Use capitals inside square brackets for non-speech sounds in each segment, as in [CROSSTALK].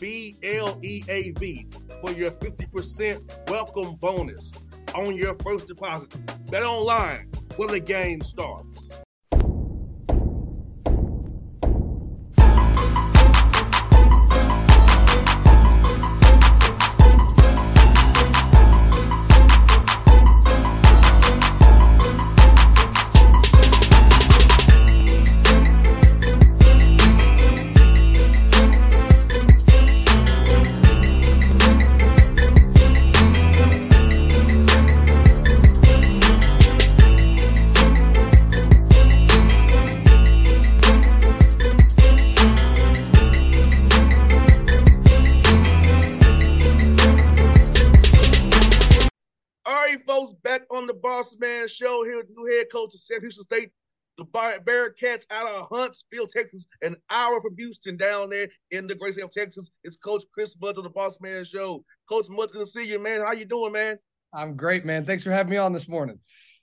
B L E A V, for your 50% welcome bonus on your first deposit. Bet online where the game starts. Sam Houston State, the Bearkats out of Huntsville, Texas, an hour from Houston down there in the great state of Texas. It's Coach Chris Mudge on the Boss Man Show. Coach, Mudge good to see you, man. How you doing, man? I'm great, man. Thanks for having me on this morning.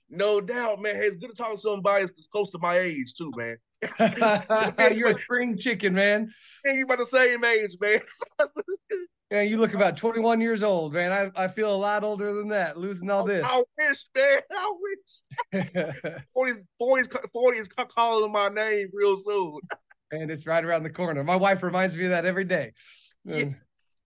No doubt, man. Hey, it's good to talk to somebody that's close to my age, too, man. [LAUGHS] [LAUGHS] You're a spring chicken, man. Hey, you about the same age, man. [LAUGHS] Yeah, you look about 21 years old, man. I, I feel a lot older than that, losing all oh, this. I wish, man. [LAUGHS] I wish. 40, [LAUGHS] 40, 40 is calling my name real soon. and it's right around the corner. My wife reminds me of that every day. Yeah.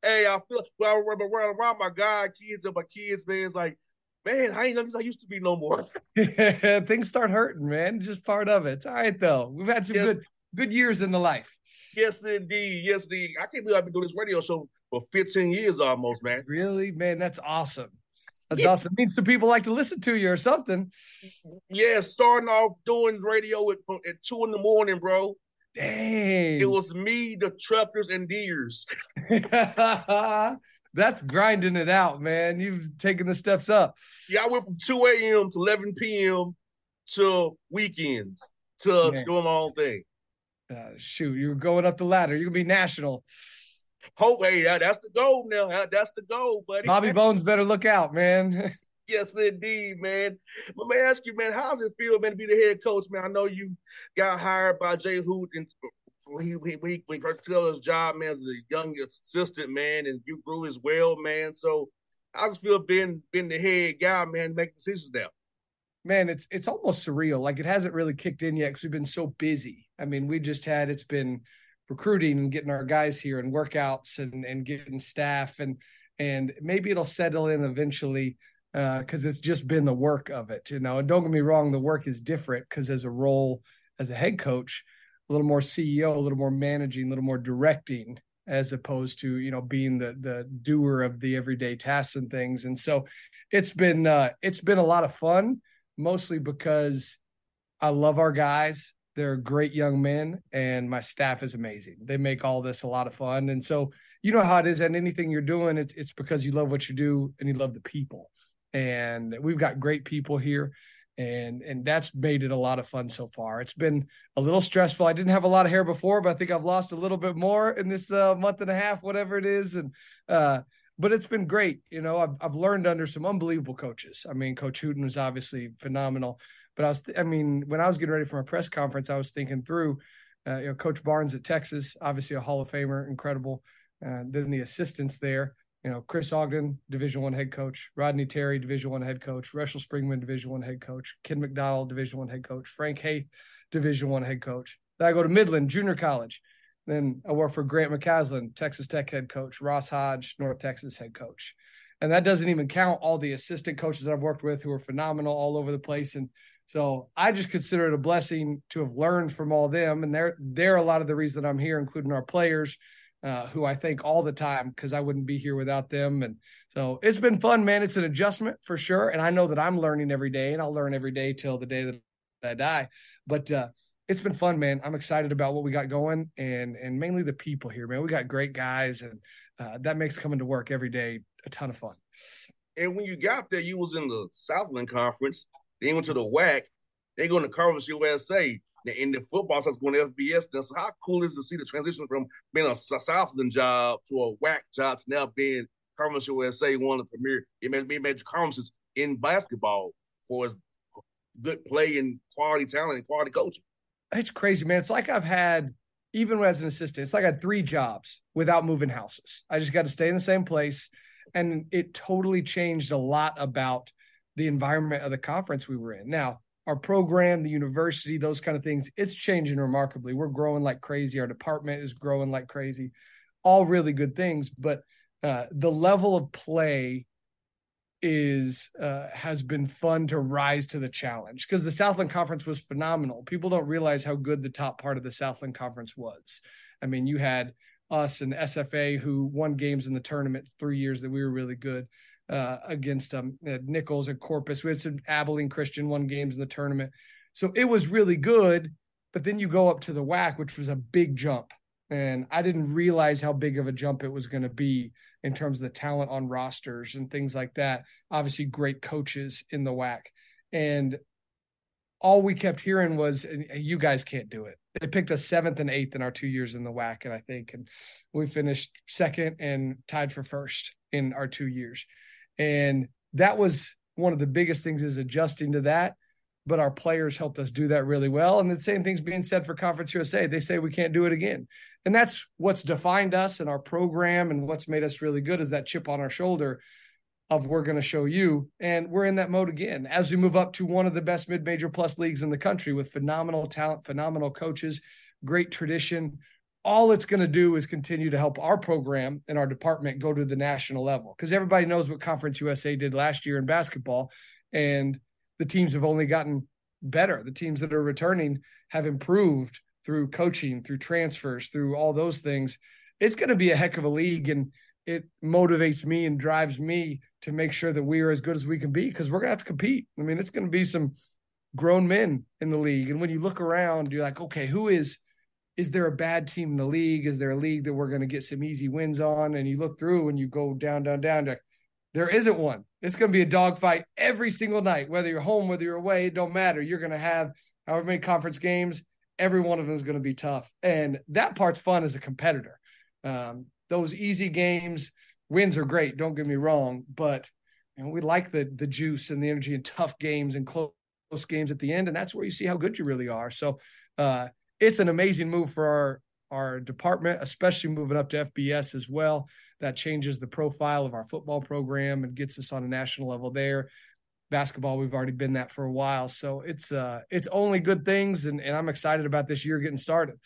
Hey, I feel well. I remember around, around my god kids and my kids, man. It's like, man, I ain't as I used to be no more. [LAUGHS] Things start hurting, man. Just part of it. It's all right though. We've had some Yes. good good years in the life. yes, indeed. Yes, indeed. I can't believe I've been doing this radio show for 15 years almost, man. Really, man. That's awesome. That's Yeah. awesome. means some people like to listen to you or something. Yeah, starting off doing radio at, at two in the morning, bro. Dang. It was me, the truckers, and deers. [LAUGHS] [LAUGHS] That's grinding it out, man. You've taken the steps up. Yeah, I went from 2 a.m. to 11 p.m. to weekends to Man. doing my own thing. Uh, shoot, you're going up the ladder. You're gonna be national. Hope, hey, that's the goal now. That's the goal, buddy. Bobby Bones better look out, man. [LAUGHS] Yes, indeed, man. But may I ask you, man, how's it feel, man, to be the head coach, man? I know you got hired by Jay Hooten when he he he, he first took his job, man, as a young assistant, man, and you grew as well, man. So I just feel being being the head guy, man, making decisions now. Man, it's it's almost surreal. Like it hasn't really kicked in yet because we've been so busy. I mean, we just had it's been recruiting and getting our guys here and workouts and and getting staff and and maybe it'll settle in eventually because it's just been the work of it, you know. And don't get me wrong, the work is different because as a role as a head coach, a little more CEO, a little more managing, a little more directing, as opposed to you know being the the doer of the everyday tasks and things. And so it's been uh, it's been a lot of fun, mostly because I love our guys. They're great young men, and my staff is amazing. They make all this a lot of fun, and so you know how it is. And anything you're doing, it's it's because you love what you do and you love the people. And we've got great people here, and and that's made it a lot of fun so far. It's been a little stressful. I didn't have a lot of hair before, but I think I've lost a little bit more in this uh, month and a half, whatever it is, and uh, but it's been great. You know, I've I've learned under some unbelievable coaches. I mean, Coach Hooten was obviously phenomenal, but I was, I mean, when I was getting ready for my press conference, I was thinking through, uh, you know, Coach Barnes at Texas, obviously a Hall of Famer, incredible. Uh, then the assistants there, you know, Chris Ogden, Division One head coach, Rodney Terry, Division One head coach, Russell Springmann, Division One head coach, Ken McDonald, Division One head coach, Frank Haith, Division One head coach. Then I go to Midland Junior College. Then I work for Grant McCasland, Texas Tech head coach, Ross Hodge, North Texas head coach. And that doesn't even count all the assistant coaches that I've worked with who are phenomenal all over the place. And so I just consider it a blessing to have learned from all them. And they're they're a lot of the reason I'm here, including our players, uh, who I thank all the time because I wouldn't be here without them. And so it's been fun, man. It's an adjustment for sure. And I know that I'm learning every day, and I'll learn every day till the day that I die. But uh, it's been fun, man. I'm excited about what we got going, and and mainly the people here, man. We got great guys, and uh, that makes coming to work every day a ton of fun. And when you got there, you was in the Southland Conference. Then went to the WAC. They go to Conference USA. In the football starts going to FBS. Now, so how cool is to see the transition from being a Southland job to a WAC job to now being Conference USA, one of the premier major conferences in basketball for its good play and quality talent and quality coaching. It's crazy, man. It's like I've had even as an assistant, it's like I had three jobs without moving houses. I just got to stay in the same place. And it totally changed a lot about the environment of the conference we were in. Now, our program, the university, those kind of things, it's changing remarkably. We're growing like crazy. Our department is growing like crazy. All really good things. But uh, the level of play is uh, has been fun to rise to the challenge because the Southland Conference was phenomenal. People don't realize how good the top part of the Southland Conference was. I mean, you had us and SFA who won games in the tournament three years that we were really good uh, against um, Nicholls and Corpus. We had some Abilene Christian won games in the tournament, so it was really good. But then you go up to the WAC, which was a big jump, and I didn't realize how big of a jump it was going to be in terms of the talent on rosters and things like that. Obviously, great coaches in the WAC. And all we kept hearing was, you guys can't do it. They picked us seventh and eighth in our two years in the WAC, and I think, and we finished second and tied for first in our two years. And that was one of the biggest things is adjusting to that. But our players helped us do that really well. And the same thing's being said for Conference USA. They say we can't do it again. And that's what's defined us and our program and what's made us really good is that chip on our shoulder of we're going to show you. And we're in that mode again as we move up to one of the best mid major plus leagues in the country with phenomenal talent, phenomenal coaches, great tradition. All it's going to do is continue to help our program and our department go to the national level because everybody knows what Conference USA did last year in basketball. And the teams have only gotten better. The teams that are returning have improved through coaching, through transfers, through all those things, it's going to be a heck of a league. And it motivates me and drives me to make sure that we are as good as we can be because we're going to have to compete. I mean, it's going to be some grown men in the league. And when you look around, you're like, okay, who is, is there a bad team in the league? Is there a league that we're going to get some easy wins on? And you look through and you go down, down, down. To, there isn't one. It's going to be a dogfight every single night, whether you're home, whether you're away, it don't matter. You're going to have however many conference games every one of them is going to be tough. And that part's fun as a competitor. Um, those easy games, wins are great. Don't get me wrong, but you know, we like the the juice and the energy in tough games and close games at the end, and that's where you see how good you really are. So uh, it's an amazing move for our our department, especially moving up to FBS as well. That changes the profile of our football program and gets us on a national level there basketball we've already been that for a while so it's uh it's only good things and, and i'm excited about this year getting started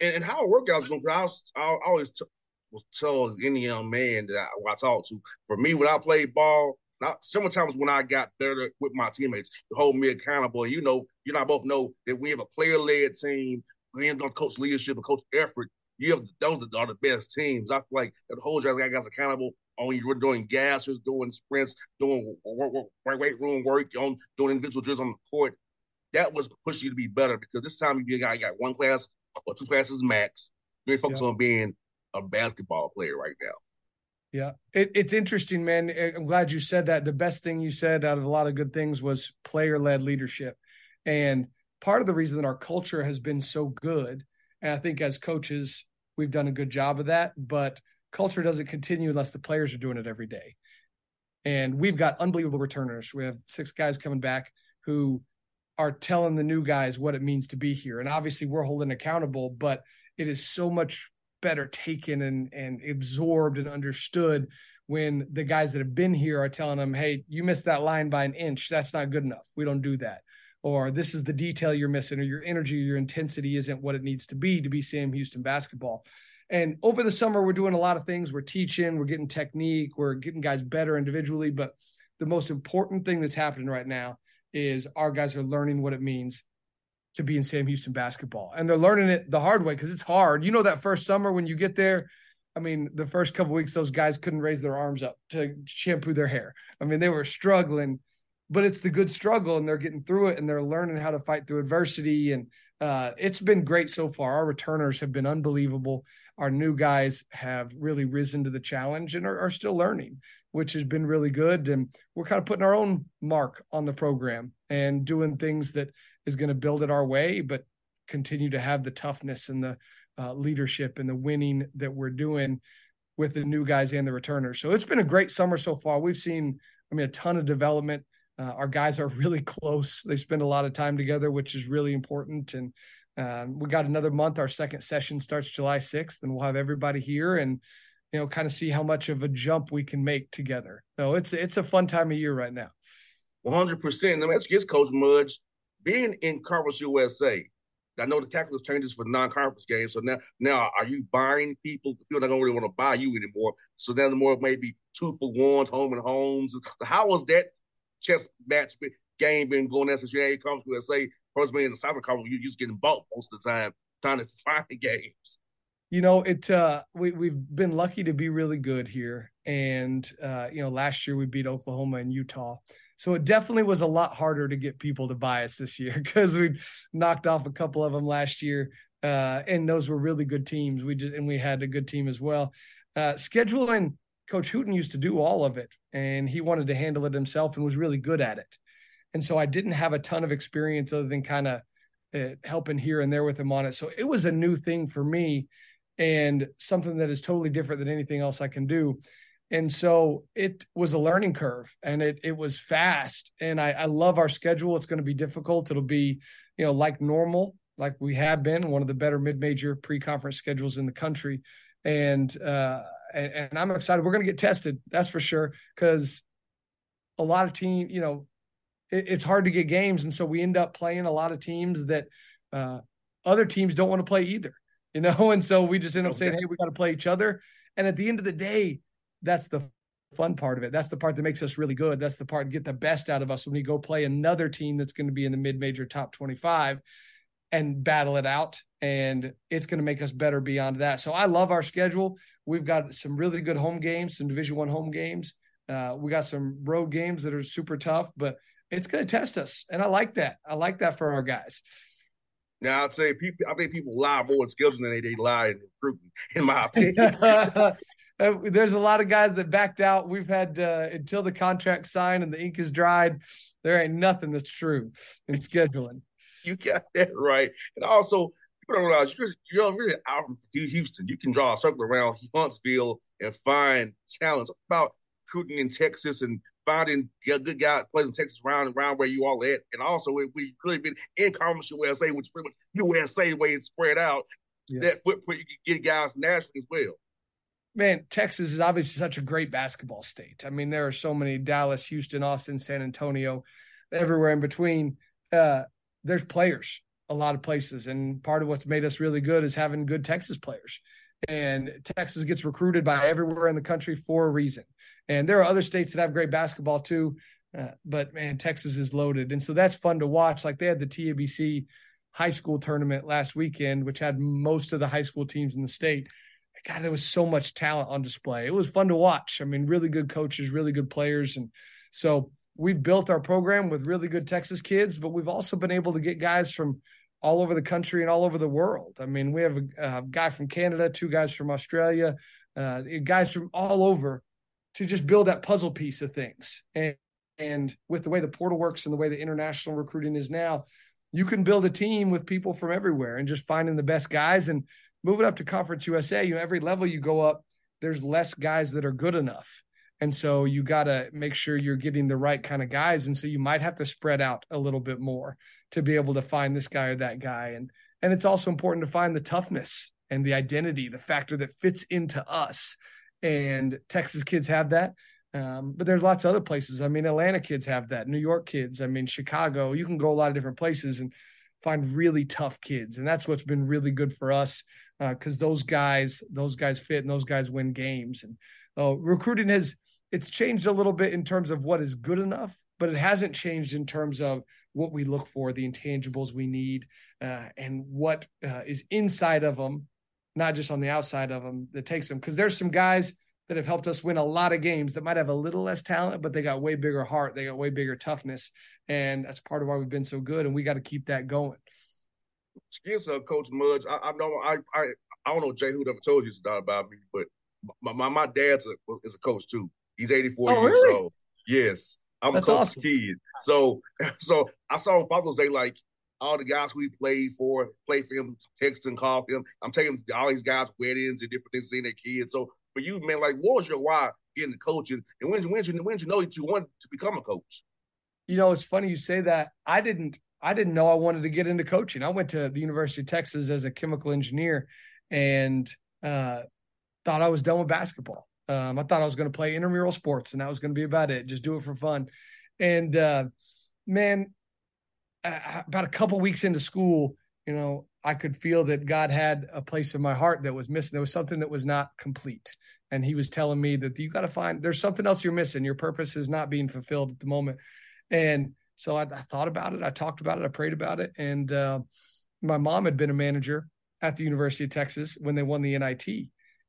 and, and how a workout's going I, I always t- was tell any young man that I, I talk to for me when i played ball not sometimes when I got better with my teammates to hold me accountable. You know, you and I both know that we have a player led team, we have coach leadership and coach effort. You have those are the best teams. I feel like that holds you guys accountable on you were doing gassers, doing sprints, doing weight room work, on doing individual drills on the court. That was pushing you to be better because this time you got, you got one class or two classes max. You're focused yeah. on being a basketball player right now. Yeah, it, it's interesting, man. I'm glad you said that. The best thing you said out of a lot of good things was player led leadership. And part of the reason that our culture has been so good, and I think as coaches, we've done a good job of that, but culture doesn't continue unless the players are doing it every day. And we've got unbelievable returners. We have six guys coming back who are telling the new guys what it means to be here. And obviously, we're holding accountable, but it is so much better taken and and absorbed and understood when the guys that have been here are telling them, "Hey, you missed that line by an inch. That's not good enough. We don't do that." Or this is the detail you're missing, or your energy, or your intensity isn't what it needs to be to be Sam Houston basketball. And over the summer, we're doing a lot of things. We're teaching, we're getting technique, we're getting guys better individually. But the most important thing that's happening right now is our guys are learning what it means to be in Sam Houston basketball. And they're learning it the hard way because it's hard. You know, that first summer when you get there, I mean, the first couple weeks, those guys couldn't raise their arms up to shampoo their hair. I mean, they were struggling, but it's the good struggle and they're getting through it and they're learning how to fight through adversity. And uh, it's been great so far. Our returners have been unbelievable. Our new guys have really risen to the challenge and are, are still learning, which has been really good. And we're kind of putting our own mark on the program and doing things that is going to build it our way, but continue to have the toughness and the uh, leadership and the winning that we're doing with the new guys and the returners. So it's been a great summer so far. We've seen, I mean, a ton of development. Uh, our guys are [LAUGHS] really close. They spend a lot of time together, which is really important. And um, we got another month. Our second session starts July 6th, and we'll have everybody here and you know kind of see how much of a jump we can make together. So it's it's a fun time of year right now. One hundred percent. Let me ask you this, Coach Mudge. Being in Conference USA, I know the calculus changes for non-conference games. So now, now are you buying people? People don't really want to buy you anymore. So now the more maybe two for ones, home and homes. How was that chess match game been going there since you had Conference USA First being in the Southern Conference, you just getting bought most of the time trying to find [LAUGHS] games. You know, it uh we we've been lucky to be really good here. And uh, you know, last year we beat Oklahoma and Utah. So it definitely was a lot harder to get people to buy us this year [LAUGHS] because we knocked off a couple of them last year. Uh, and those were really good teams. We just and we had a good team as well. Uh, scheduling, Coach Hooten used to do all of it, and he wanted to handle it himself and was really good at it. And so I didn't have a ton of experience other than kind of uh, helping here and there with him on it. So it was a new thing for me and something that is totally different than anything else I can do. And so it was a learning curve and it it was fast. And I, I love our schedule. It's going to be difficult. It'll be, you know, like normal, like we have been, one of the better mid-major pre-conference schedules in the country. And uh and, and I'm excited. We're going to get tested, that's for sure, because a lot of team, you know, it, it's hard to get games, and so we end up playing a lot of teams that uh, other teams don't want to play either. You know, [LAUGHS] and so we just end up saying, "Hey, we got to play each other." And at the end of the day, that's the fun part of it. That's the part that makes us really good. That's the part get the best out of us when we go play another team that's going to be in the mid-major top 25 and battle it out and it's going to make us better beyond that. So I love our schedule. We've got some really good home games, some division 1 home games. Uh, we got some road games that are super tough, but it's going to test us, and I like that. I like that for our guys. Now I'd say people. I think people lie more in skills than they, they lie in recruiting. In my [LAUGHS] opinion, uh, there's a lot of guys that backed out. We've had uh, until the contract signed and the ink is dried. There ain't nothing that's true in scheduling. you got that right, and also people don't realize you're, you're really out from Houston. You can draw a circle around Huntsville and find talent. About recruiting in Texas and finding a good guy playing Texas around around where you all at, and also if we really been in Conference USA, which pretty much USA way it's spread out, yeah. that footprint you can get guys nationally as well. Man, Texas is obviously such a great basketball state. I mean, there are so many Dallas, Houston, Austin, San Antonio, everywhere in between. Uh, there's players a lot of places, and part of what's made us really good is having good Texas players. And Texas gets recruited by everywhere in the country for a reason. And there are other states that have great basketball too. Uh, but man, Texas is loaded. And so that's fun to watch. Like they had the TABC high school tournament last weekend, which had most of the high school teams in the state. God, there was so much talent on display. It was fun to watch. I mean, really good coaches, really good players. And so we built our program with really good Texas kids, but we've also been able to get guys from all over the country and all over the world. I mean, we have a, a guy from Canada, two guys from Australia, uh, guys from all over to just build that puzzle piece of things. And and with the way the portal works and the way the international recruiting is now, you can build a team with people from everywhere and just finding the best guys and moving up to Conference USA. You know, every level you go up, there's less guys that are good enough. And so you got to make sure you're getting the right kind of guys. And so you might have to spread out a little bit more to be able to find this guy or that guy. And and it's also important to find the toughness and the identity, the factor that fits into us. And Texas kids have that. Um, but there's lots of other places. I mean, Atlanta kids have that, New York kids. I mean, Chicago, you can go a lot of different places and find really tough kids. And that's what's been really good for us because uh, those guys, those guys fit and those guys win games. And uh, recruiting has, it's changed a little bit in terms of what is good enough, but it hasn't changed in terms of what we look for, the intangibles we need, uh, and what uh, is inside of them, not just on the outside of them that takes them. Because there's some guys that have helped us win a lot of games that might have a little less talent, but they got way bigger heart, they got way bigger toughness, and that's part of why we've been so good. And we got to keep that going. Excuse me, Coach Mudge. I, I know I, I I don't know Jay who ever told you this about me, but my my, my dad's a, is a coach too. He's 84 oh, years really? old. Yes. I'm That's a coach's awesome. kid. So [LAUGHS] so I saw on Father's Day like all the guys who he played for, played for him, text and call him. I'm taking all these guys' weddings and different things, seeing their kids. So for you, man, like what was your why getting coaching? And when when you when you know that you wanted to become a coach? You know, it's funny you say that. I didn't I didn't know I wanted to get into coaching. I went to the University of Texas as a chemical engineer and uh, thought I was done with basketball. Um, I thought I was going to play intramural sports and that was going to be about it. Just do it for fun. And uh, man, about a couple weeks into school, you know, I could feel that God had a place in my heart that was missing. There was something that was not complete. And he was telling me that you got to find there's something else you're missing. Your purpose is not being fulfilled at the moment. And so I, I thought about it. I talked about it. I prayed about it. And uh, my mom had been a manager at the University of Texas when they won the NIT.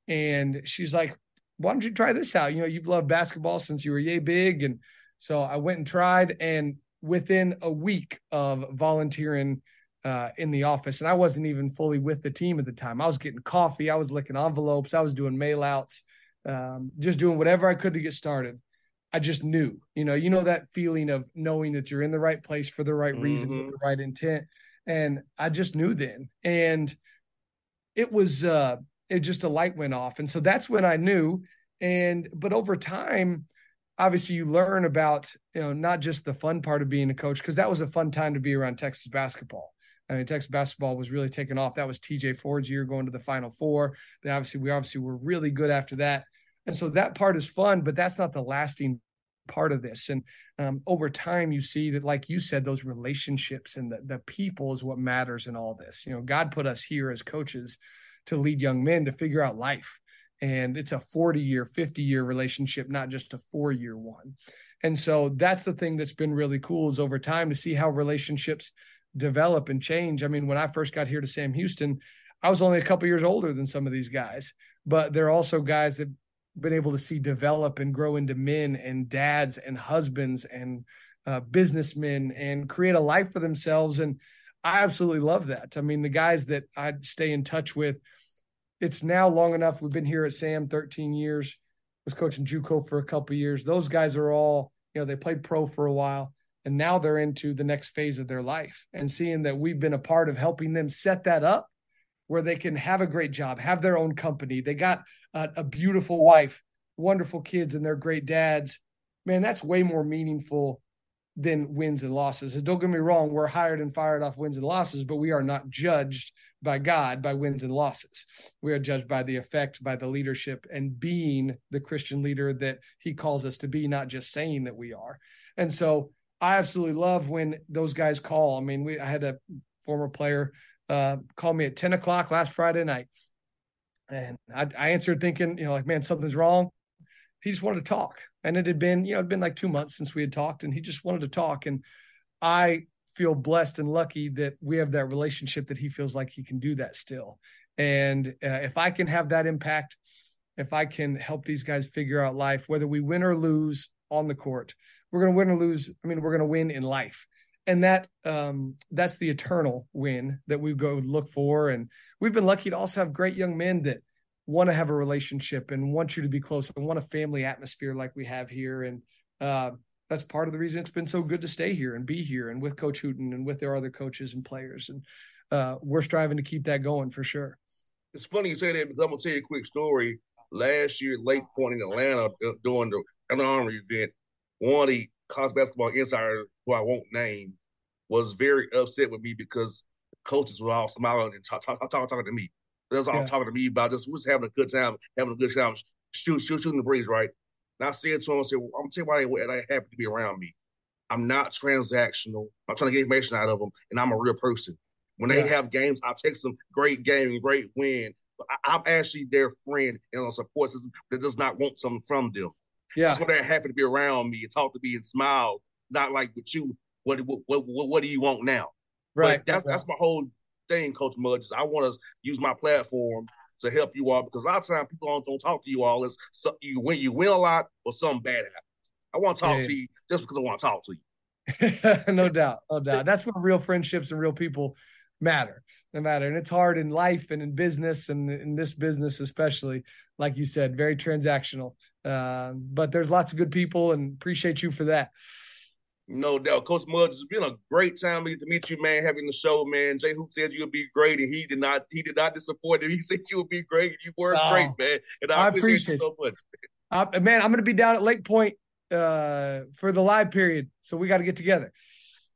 And she's like, why don't you try this out? You know, you've loved basketball since you were yay big. And so I went and tried. And within a week of volunteering uh, in the office, and I wasn't even fully with the team at the time, I was getting coffee, I was licking envelopes, I was doing mail outs, um, just doing whatever I could to get started. I just knew, you know, you know that feeling of knowing that you're in the right place for the right reason, mm-hmm. with the right intent. And I just knew then. And it was uh it just a light went off. And so that's when I knew. And but over time, obviously you learn about, you know, not just the fun part of being a coach, because that was a fun time to be around Texas basketball. I mean, Texas basketball was really taking off. That was TJ Ford's year going to the final four. They obviously, we obviously were really good after that. And so that part is fun, but that's not the lasting part of this. And um, over time, you see that, like you said, those relationships and the, the people is what matters in all this. You know, God put us here as coaches to lead young men to figure out life. And it's a 40 year, 50 year relationship, not just a four year one. And so that's the thing that's been really cool is over time to see how relationships develop and change. I mean, when I first got here to Sam Houston, I was only a couple years older than some of these guys, but they're also guys that been able to see develop and grow into men and dads and husbands and uh, businessmen and create a life for themselves. And I absolutely love that. I mean, the guys that I stay in touch with, it's now long enough. We've been here at Sam 13 years. Was coaching JUCO for a couple years. Those guys are all, you know, they played pro for a while, and now they're into the next phase of their life. And seeing that we've been a part of helping them set that up, where they can have a great job, have their own company. They got a, a beautiful wife, wonderful kids, and they're great dads. Man, that's way more meaningful than wins and losses. And don't get me wrong, we're hired and fired off wins and losses, but we are not judged by God by wins and losses. We are judged by the effect, by the leadership, and being the Christian leader that He calls us to be, not just saying that we are. And so I absolutely love when those guys call. I mean, we I had a former player uh, call me at 10 o'clock last Friday night. And I, I answered thinking, you know, like, man, something's wrong. He just wanted to talk. And it had been, you know, it'd been like two months since we had talked, and he just wanted to talk. And I feel blessed and lucky that we have that relationship that he feels like he can do that still. And uh, if I can have that impact, if I can help these guys figure out life, whether we win or lose on the court, we're going to win or lose. I mean, we're going to win in life. And that um, that's the eternal win that we go look for. And we've been lucky to also have great young men that want to have a relationship and want you to be close and want a family atmosphere like we have here. And uh, that's part of the reason it's been so good to stay here and be here and with Coach Hooten and with their other coaches and players. And uh, we're striving to keep that going for sure. It's funny you say that because I'm gonna tell you a quick story. Last year, Lake Point in Atlanta, uh, during the Under Armour event, one of the college basketball insiders, who I won't name, was very upset with me because coaches were all smiling and talk, talk, talk, talking to me. That's all yeah. talking to me about. Just was having a good time, having a good time, shoot, shoot, shooting the breeze, right? And I said to him, I said, well, I'm telling you why they, they happy to be around me. I'm not transactional. I'm trying to get information out of them, and I'm a real person. When they yeah. have games, I take some great game, great win. I, am actually their friend and a support system that does not want something from them. Yeah. That's why they're happy to be around me and talk to me and smile, not like with you. What what what, what do you want now? Right. But that's right. that's my whole thing, Coach Mudge. I want to use my platform to help you all because a lot of times people don't, don't talk to you all. It's so, you win you win a lot or something bad happens. I want to talk yeah. to you just because I want to talk to you. [LAUGHS] no doubt, no doubt. That's what real friendships and real people matter. They matter, and it's hard in life and in business, and in this business especially. Like you said, very transactional. Uh, but there's lots of good people, and appreciate you for that. No doubt. Coach Mudge, it's been a great time to meet you, man, having the show, man. Jay Hoop said you would be great, and he did not he did not disappoint him. [LAUGHS] He said you would be great, and you were oh, great, man. And I, I appreciate, appreciate, you so much. Uh, man, I'm gonna be down at Lake Point uh, for the live period, so we got to get together.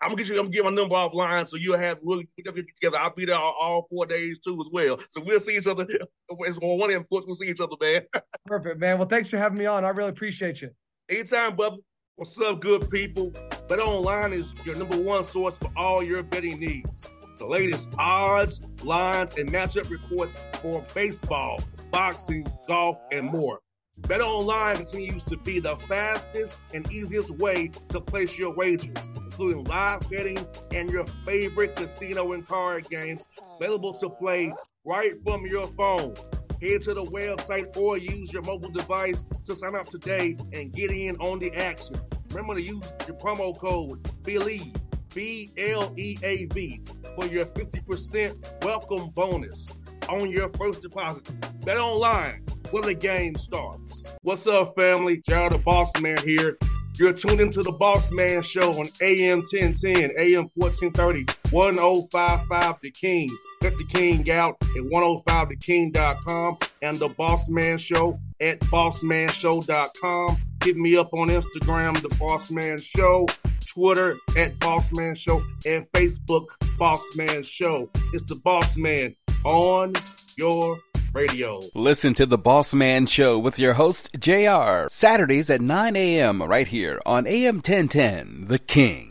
I'm gonna get you. I'm gonna get my number offline, so you'll have we'll get together. I'll be there all, all, four days too, as well. So we'll see each other. [LAUGHS] It's on one end, of course, we'll see each other, man. [LAUGHS] Perfect, man. Well, thanks for having me on. I really appreciate you. Anytime, brother. What's up, good people? Bet Online is your number one source for all your betting needs. The latest odds, lines, and matchup reports for baseball, boxing, golf, and more. Bet Online continues to be the fastest and easiest way to place your wagers, including live betting and your favorite casino and card games available to play right from your phone. Head to the website or use your mobile device to sign up today and get in on the action. Remember to use your promo code BLEAV, B L E A V, for your 50% welcome bonus on your first deposit. Bet online where the game starts. What's up, family? JR the Boss Man here. You're tuned into the Boss Man Show on AM 1010, AM 1430, 1055 The King. Let oh the King out at 105theking.com and the Boss Man Show at bossmanshow.com. Hit me up on Instagram, The Boss Man Show, Twitter at Boss Man Show, and Facebook, Boss Man Show. It's the Boss Man on your radio. Listen to the Boss Man Show with your host, JR, Saturdays at 9 a.m. right here on AM 1010, The King.